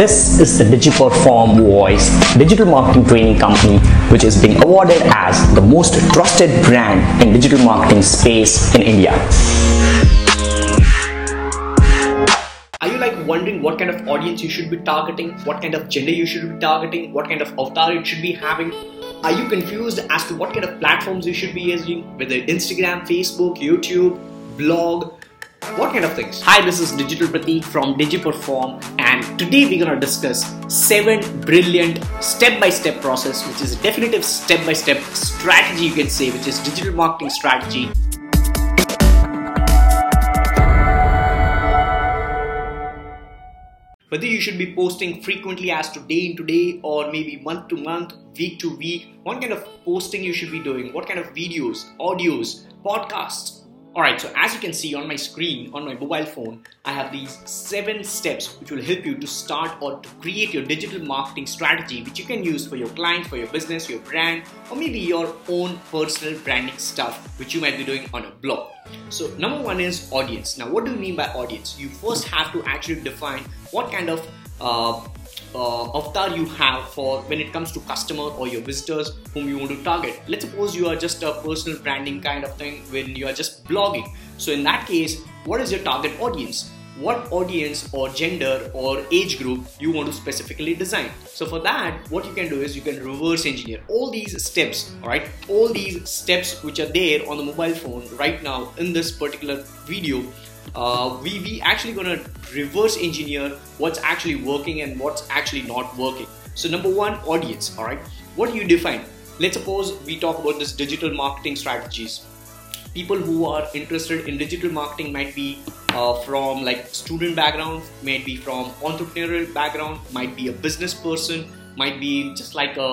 This is the DigiPerform Voice digital marketing training company, which is being awarded as the most trusted brand in digital marketing space in India. Are you like wondering what kind of audience you should be targeting, what kind of gender you should be targeting, what kind of avatar it should be having? Are you confused as to what kind of platforms you should be using, whether Instagram, Facebook, YouTube, blog, what kind of things? Hi, this is Digital Pratik from DigiPerform, and today we're gonna discuss seven brilliant step-by-step process, which is a definitive step-by-step strategy, you can say, which is digital marketing strategy. Whether you should be posting frequently as to day into day or maybe month to month, week to week, what kind of posting you should be doing, what kind of videos, audios, podcasts, Alright, so as you can see on my screen, on my mobile phone, I have these seven steps which will help you to start or to create your digital marketing strategy which you can use for your clients, for your business, your brand, or maybe your own personal branding stuff which you might be doing on a blog. So, number one is audience. Now, what do you mean by audience? You first have to actually define what kind of uh, uh, avatar you have for when it comes to customer or your visitors whom you want to target. Let's suppose you are just a personal branding kind of thing when you are just blogging. So in that case, what is your target audience? What audience or gender or age group you want to specifically design. So for that, what you can do is you can reverse engineer all these steps, all right? All these steps which are there on the mobile phone right now in this particular video uh, we we actually gonna reverse engineer what's actually working and what's actually not working. So number one, audience. All right, what do you define? Let's suppose we talk about this digital marketing strategies. People who are interested in digital marketing might be uh, from like student background, might be from entrepreneurial background, might be a business person, might be just like a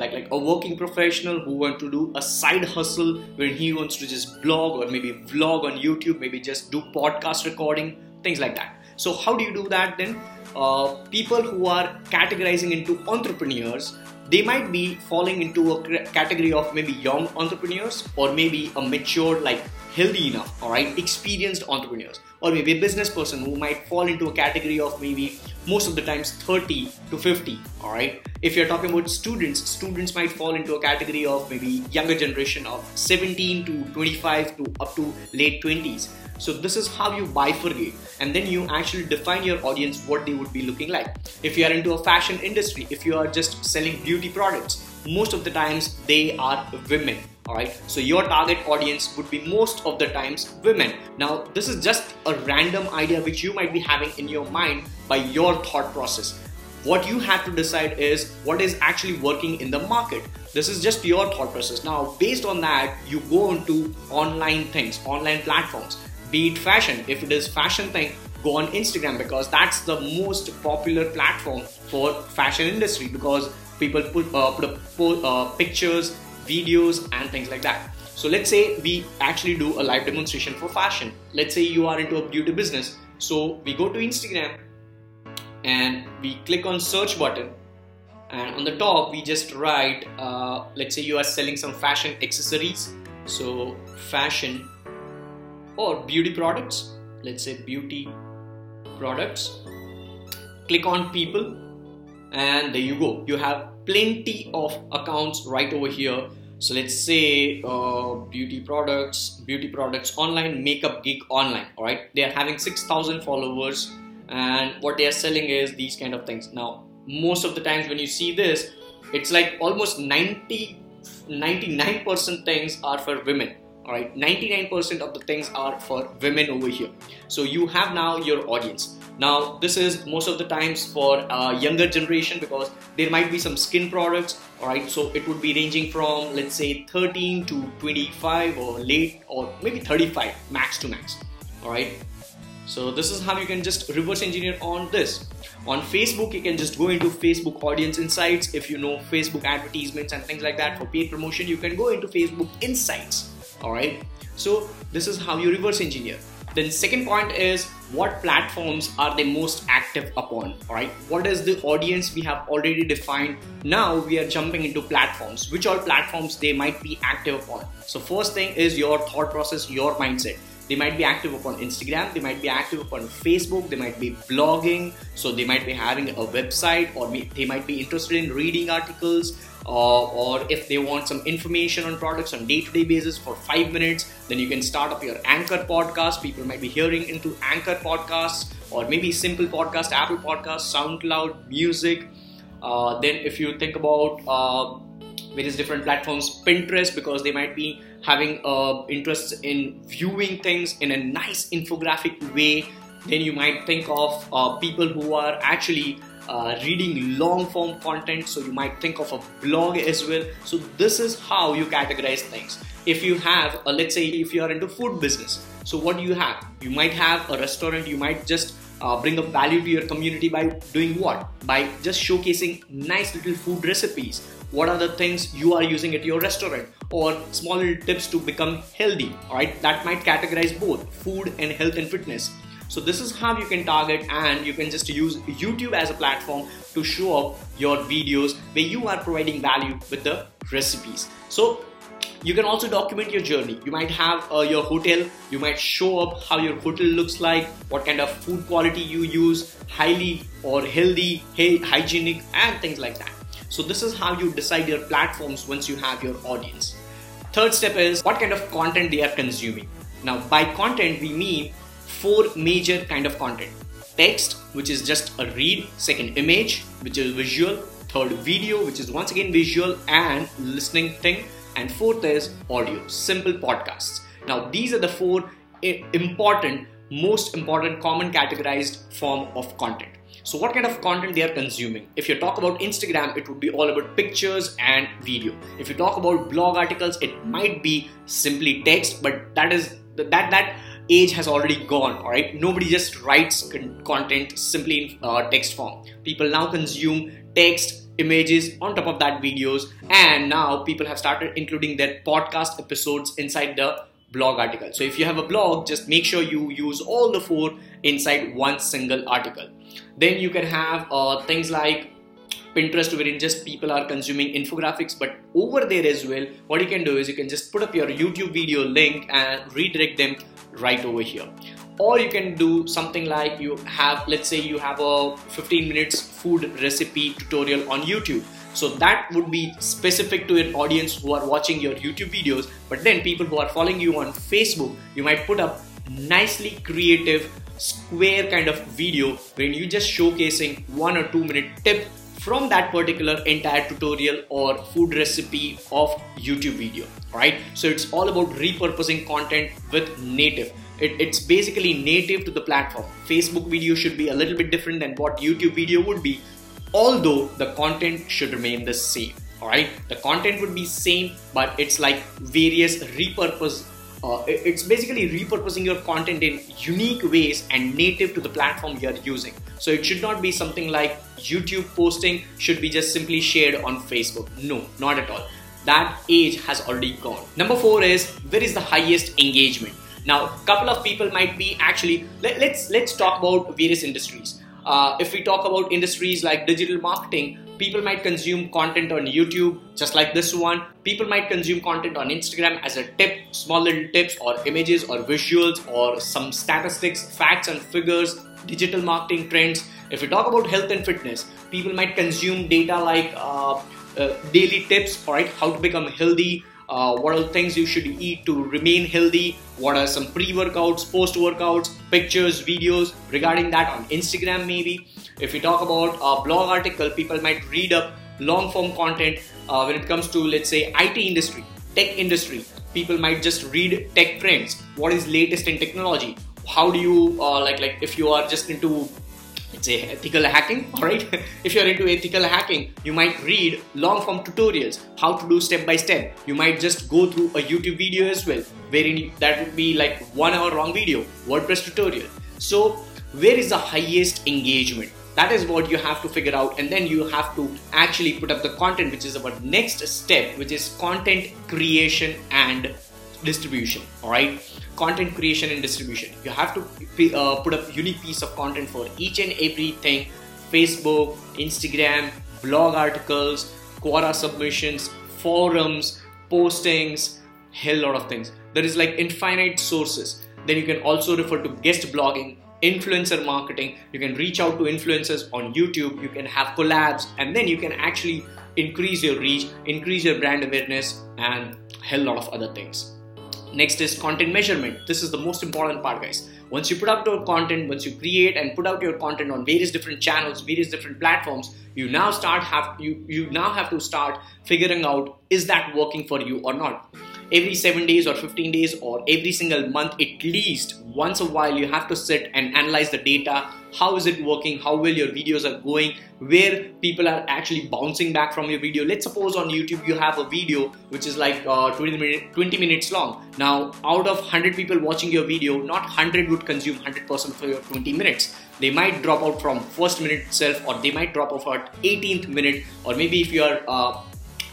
like like a working professional who want to do a side hustle when he wants to just blog or maybe vlog on YouTube, maybe just do podcast recording, things like that. So how do you do that then? Uh, people who are categorizing into entrepreneurs, they might be falling into a category of maybe young entrepreneurs or maybe a mature like healthy enough, all right, experienced entrepreneurs, or maybe a business person who might fall into a category of maybe most of the times 30 to 50, all right. If you're talking about students, students might fall into a category of maybe younger generation of 17 to 25 to up to late 20s. So this is how you bifurcate and then you actually define your audience what they would be looking like. If you are into a fashion industry, if you are just selling beauty products, most of the times they are women alright so your target audience would be most of the times women. Now this is just a random idea which you might be having in your mind by your thought process. What you have to decide is what is actually working in the market. This is just your thought process. Now based on that you go into online things online platforms. Be it fashion. If it is fashion thing go on instagram because that's the most popular platform for fashion industry because people put, uh, put up uh, pictures videos and things like that. So let's say we actually do a live demonstration for fashion. Let's say you are into a beauty business. So we go to Instagram and we click on search button and on the top we just write uh, let's say you are selling some fashion accessories so fashion or beauty products let's say beauty products click on people and there you go you have plenty of accounts right over here so let's say uh, beauty products beauty products online makeup geek online all right they are having 6000 followers and what they are selling is these kind of things. Now most of the times when you see this it's like almost 90 99% things are for women all right 99% of the things are for women over here. So you have now your audience. Now, this is most of the times for uh, younger generation because there might be some skin products, alright? So it would be ranging from let's say 13 to 25 or late or maybe 35 max to max, alright? So this is how you can just reverse engineer on this. On Facebook, you can just go into Facebook Audience Insights. If you know Facebook advertisements and things like that for paid promotion, you can go into Facebook Insights. All right. So this is how you reverse engineer. Then second point is what platforms are they most active upon? Right, what is the audience we have already defined? Now we are jumping into platforms. Which all platforms they might be active upon? So first thing is your thought process, your mindset. they might be active upon instagram they might be active upon facebook they might be blogging so they might be having a website or they might be interested in reading articles uh, or if they want some information on products on day-to-day basis for five minutes then you can start up your anchor podcast. People might be hearing into anchor podcasts or maybe simple podcast apple podcast soundcloud music. Uh, then if you think about uh, various different platforms pinterest because they might be having uh, interest in viewing things in a nice infographic way then you might think of uh, people who are actually uh, reading long form content so you might think of a blog as well. So this is how you categorize things. If you have a, let's say if you are into food business so what do you have? You might have a restaurant you might just uh, bring up value to your community by doing what? By just showcasing nice little food recipes. What are the things you are using at your restaurant? Or small tips to become healthy all right? That might categorize both food and health and fitness so this is how you can target and you can just use YouTube as a platform to show up your videos where you are providing value with the recipes. So you can also document your journey. You might have uh, your hotel, you might show up how your hotel looks like, what kind of food quality you use, highly or healthy, hygienic, and things like that. So, this is how you decide your platforms once you have your audience. Third step is what kind of content they are consuming. Now, by content, we mean four major kind of content. Text which is just a read second image which is visual third video which is once again visual and listening thing and fourth is audio simple podcasts. Now these are the four eh, important most important common categorized form of content. So what kind of content they are consuming? If you talk about instagram it would be all about pictures and video. If you talk about blog articles it might be simply text but that is that that age has already gone all right? Nobody just writes content simply in uh, text form. People now consume text images on top of that videos and now people have started including their podcast episodes inside the blog article. So if you have a blog just make sure you use all the four inside one single article. Then you can have uh, things like Pinterest wherein just people are consuming infographics, but over there as well, what you can do is you can just put up your YouTube video link and redirect them right over here. Or you can do something like you have let's say you have a 15 minutes food recipe tutorial on youtube. So that would be specific to an audience who are watching your youtube videos but then people who are following you on facebook you might put up nicely creative square kind of video when you just showcasing one or two minute tip from that particular entire tutorial or food recipe of YouTube video, right? So it's all about repurposing content with native. It, it's basically native to the platform. Facebook video should be a little bit different than what YouTube video would be, although the content should remain the same. Alright, the content would be same, but it's like various repurpose uh, it's basically repurposing your content in unique ways and native to the platform you're using. So it should not be something like YouTube posting should be just simply shared on Facebook. No, not at all. That age has already gone. Number four is where is the highest engagement? Now, a couple of people might be actually let, let's let's talk about various industries. Uh, if we talk about industries like digital marketing, people might consume content on YouTube, just like this one. People might consume content on Instagram as a tip, small little tips or images or visuals or some statistics, facts and figures, digital marketing trends. If we talk about health and fitness, people might consume data like uh, uh, daily tips, right, how to become healthy, uh, what are the things you should eat to remain healthy, what are some pre workouts, post workouts, pictures, videos regarding that on Instagram, maybe. If we talk about a blog article, people might read up long form content uh, when it comes to, let's say, IT industry, tech industry. People might just read tech trends, what is latest in technology, how do you uh, like like if you are just into let's say ethical hacking all right if you're into ethical hacking you might read long form tutorials how to do step by step. You might just go through a youtube video as well wherein that would be like one hour long video wordpress tutorial. So where is the highest engagement? That is what you have to figure out and then you have to actually put up the content which is our next step which is content creation and distribution all right? Content creation and distribution. You have to uh, put up unique piece of content for each and everything. Facebook instagram blog articles quora submissions forums postings hell lot of things. There is like infinite sources. Then you can also refer to guest blogging influencer marketing. You can reach out to influencers on youtube. You can have collabs. And then you can actually increase your reach increase your brand awareness and a hell lot of other things next is content measurement. This is the most important part guys. Once you put out your content once you create and put out your content on various different channels various different platforms you now start have you you now have to start figuring out is that working for you or not every 7 days or 15 days or every single month at least once a while you have to sit and analyze the data. How is it working? How well your videos are going? Where people are actually bouncing back from your video? Let's suppose on youtube you have a video which is like uh, 20, minute, 20 minutes long. Now out of 100 people watching your video not 100 would consume 100% for your 20 minutes. They might drop out from first minute itself or they might drop off at 18th minute or maybe if you are uh,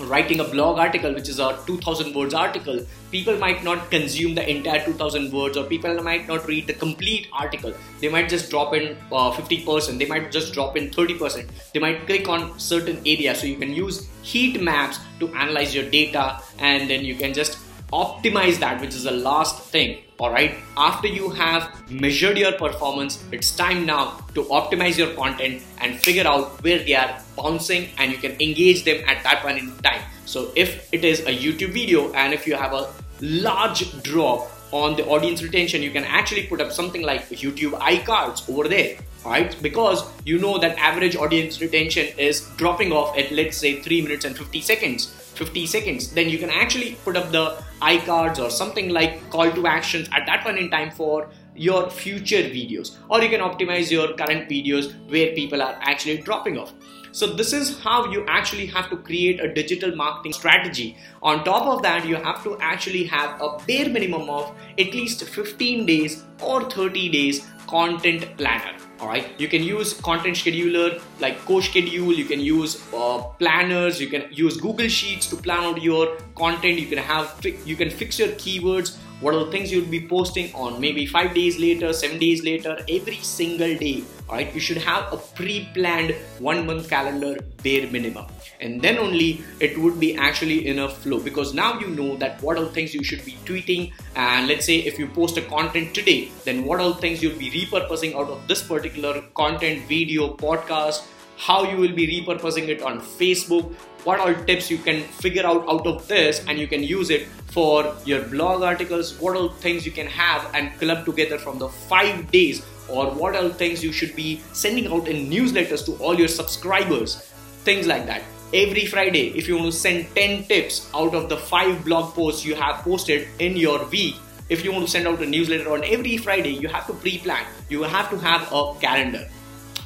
writing a blog article which is a 2000 words article people might not consume the entire 2000 words or people might not read the complete article. They might just drop in uh, 50% they might just drop in 30% they might click on certain areas. So you can use heat maps to analyze your data and then you can just optimize that which is the last thing. All right? After you have measured your performance it's time now to optimize your content and figure out where they are bouncing and you can engage them at that point in time. So if it is a youtube video and if you have a large drop on the audience retention you can actually put up something like youtube iCards over there right? Because you know that average audience retention is dropping off at let's say 3 minutes and 50 seconds. 50 seconds. Then you can actually put up the iCards or something like call to actions at that point in time for your future videos. Or you can optimize your current videos where people are actually dropping off so this is how you actually have to create a digital marketing strategy. On top of that you have to actually have a bare minimum of at least 15 days or 30 days content planner all right? You can use content scheduler like CoSchedule you can use uh, planners you can use google sheets to plan out your content you can have you can fix your keywords what are the things you'll be posting on? Maybe five days later seven days later every single day. All right you should have a pre-planned one month calendar bare minimum. And then only it would be actually in a flow. Because now you know that what are the things you should be tweeting. And let's say if you post a content today then what are the things you'll be repurposing out of this particular content video podcast how you will be repurposing it on Facebook, what all tips you can figure out out of this and you can use it for your blog articles, what all things you can have and club together from the five days or what all things you should be sending out in newsletters to all your subscribers, things like that. Every Friday, if you want to send 10 tips out of the five blog posts you have posted in your week, if you want to send out a newsletter on every Friday, you have to pre plan. You have to have a calendar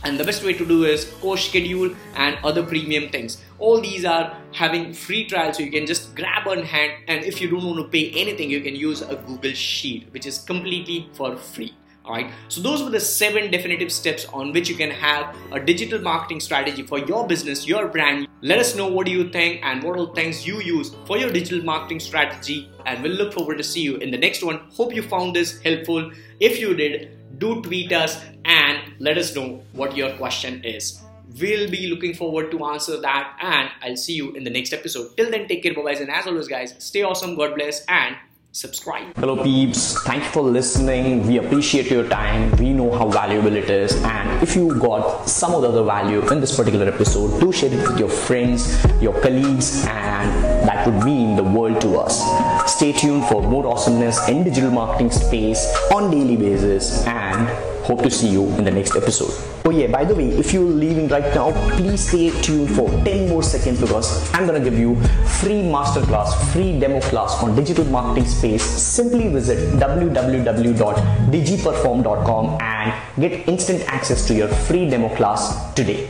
and the best way to do is CoSchedule and other premium things all these are having free trial so you can just grab on hand and if you don't want to pay anything you can use a google sheet which is completely for free Alright, so those were the seven definitive steps on which you can have a digital marketing strategy for your business, your brand. Let us know what you think and what are things you use for your digital marketing strategy. And we'll look forward to see you in the next one. Hope you found this helpful. If you did, do tweet us and let us know what your question is. We'll be looking forward to answer that and I'll see you in the next episode. Till then, take care, bye bye, and as always, guys, stay awesome, God bless, and subscribe. Hello, peeps. Thank you for listening. We appreciate your time. We know how valuable it is. And if you got some of the other value in this particular episode, do share it with your friends, your colleagues, and that would mean the world to us. Stay tuned for more awesomeness in digital marketing space on daily basis and hope to see you in the next episode. Oh yeah, by the way, if you're leaving right now, please stay tuned for 10 more seconds because I'm gonna give you free masterclass, free demo class on digital marketing space. Simply visit www.digiperform.com and get instant access to your free demo class today.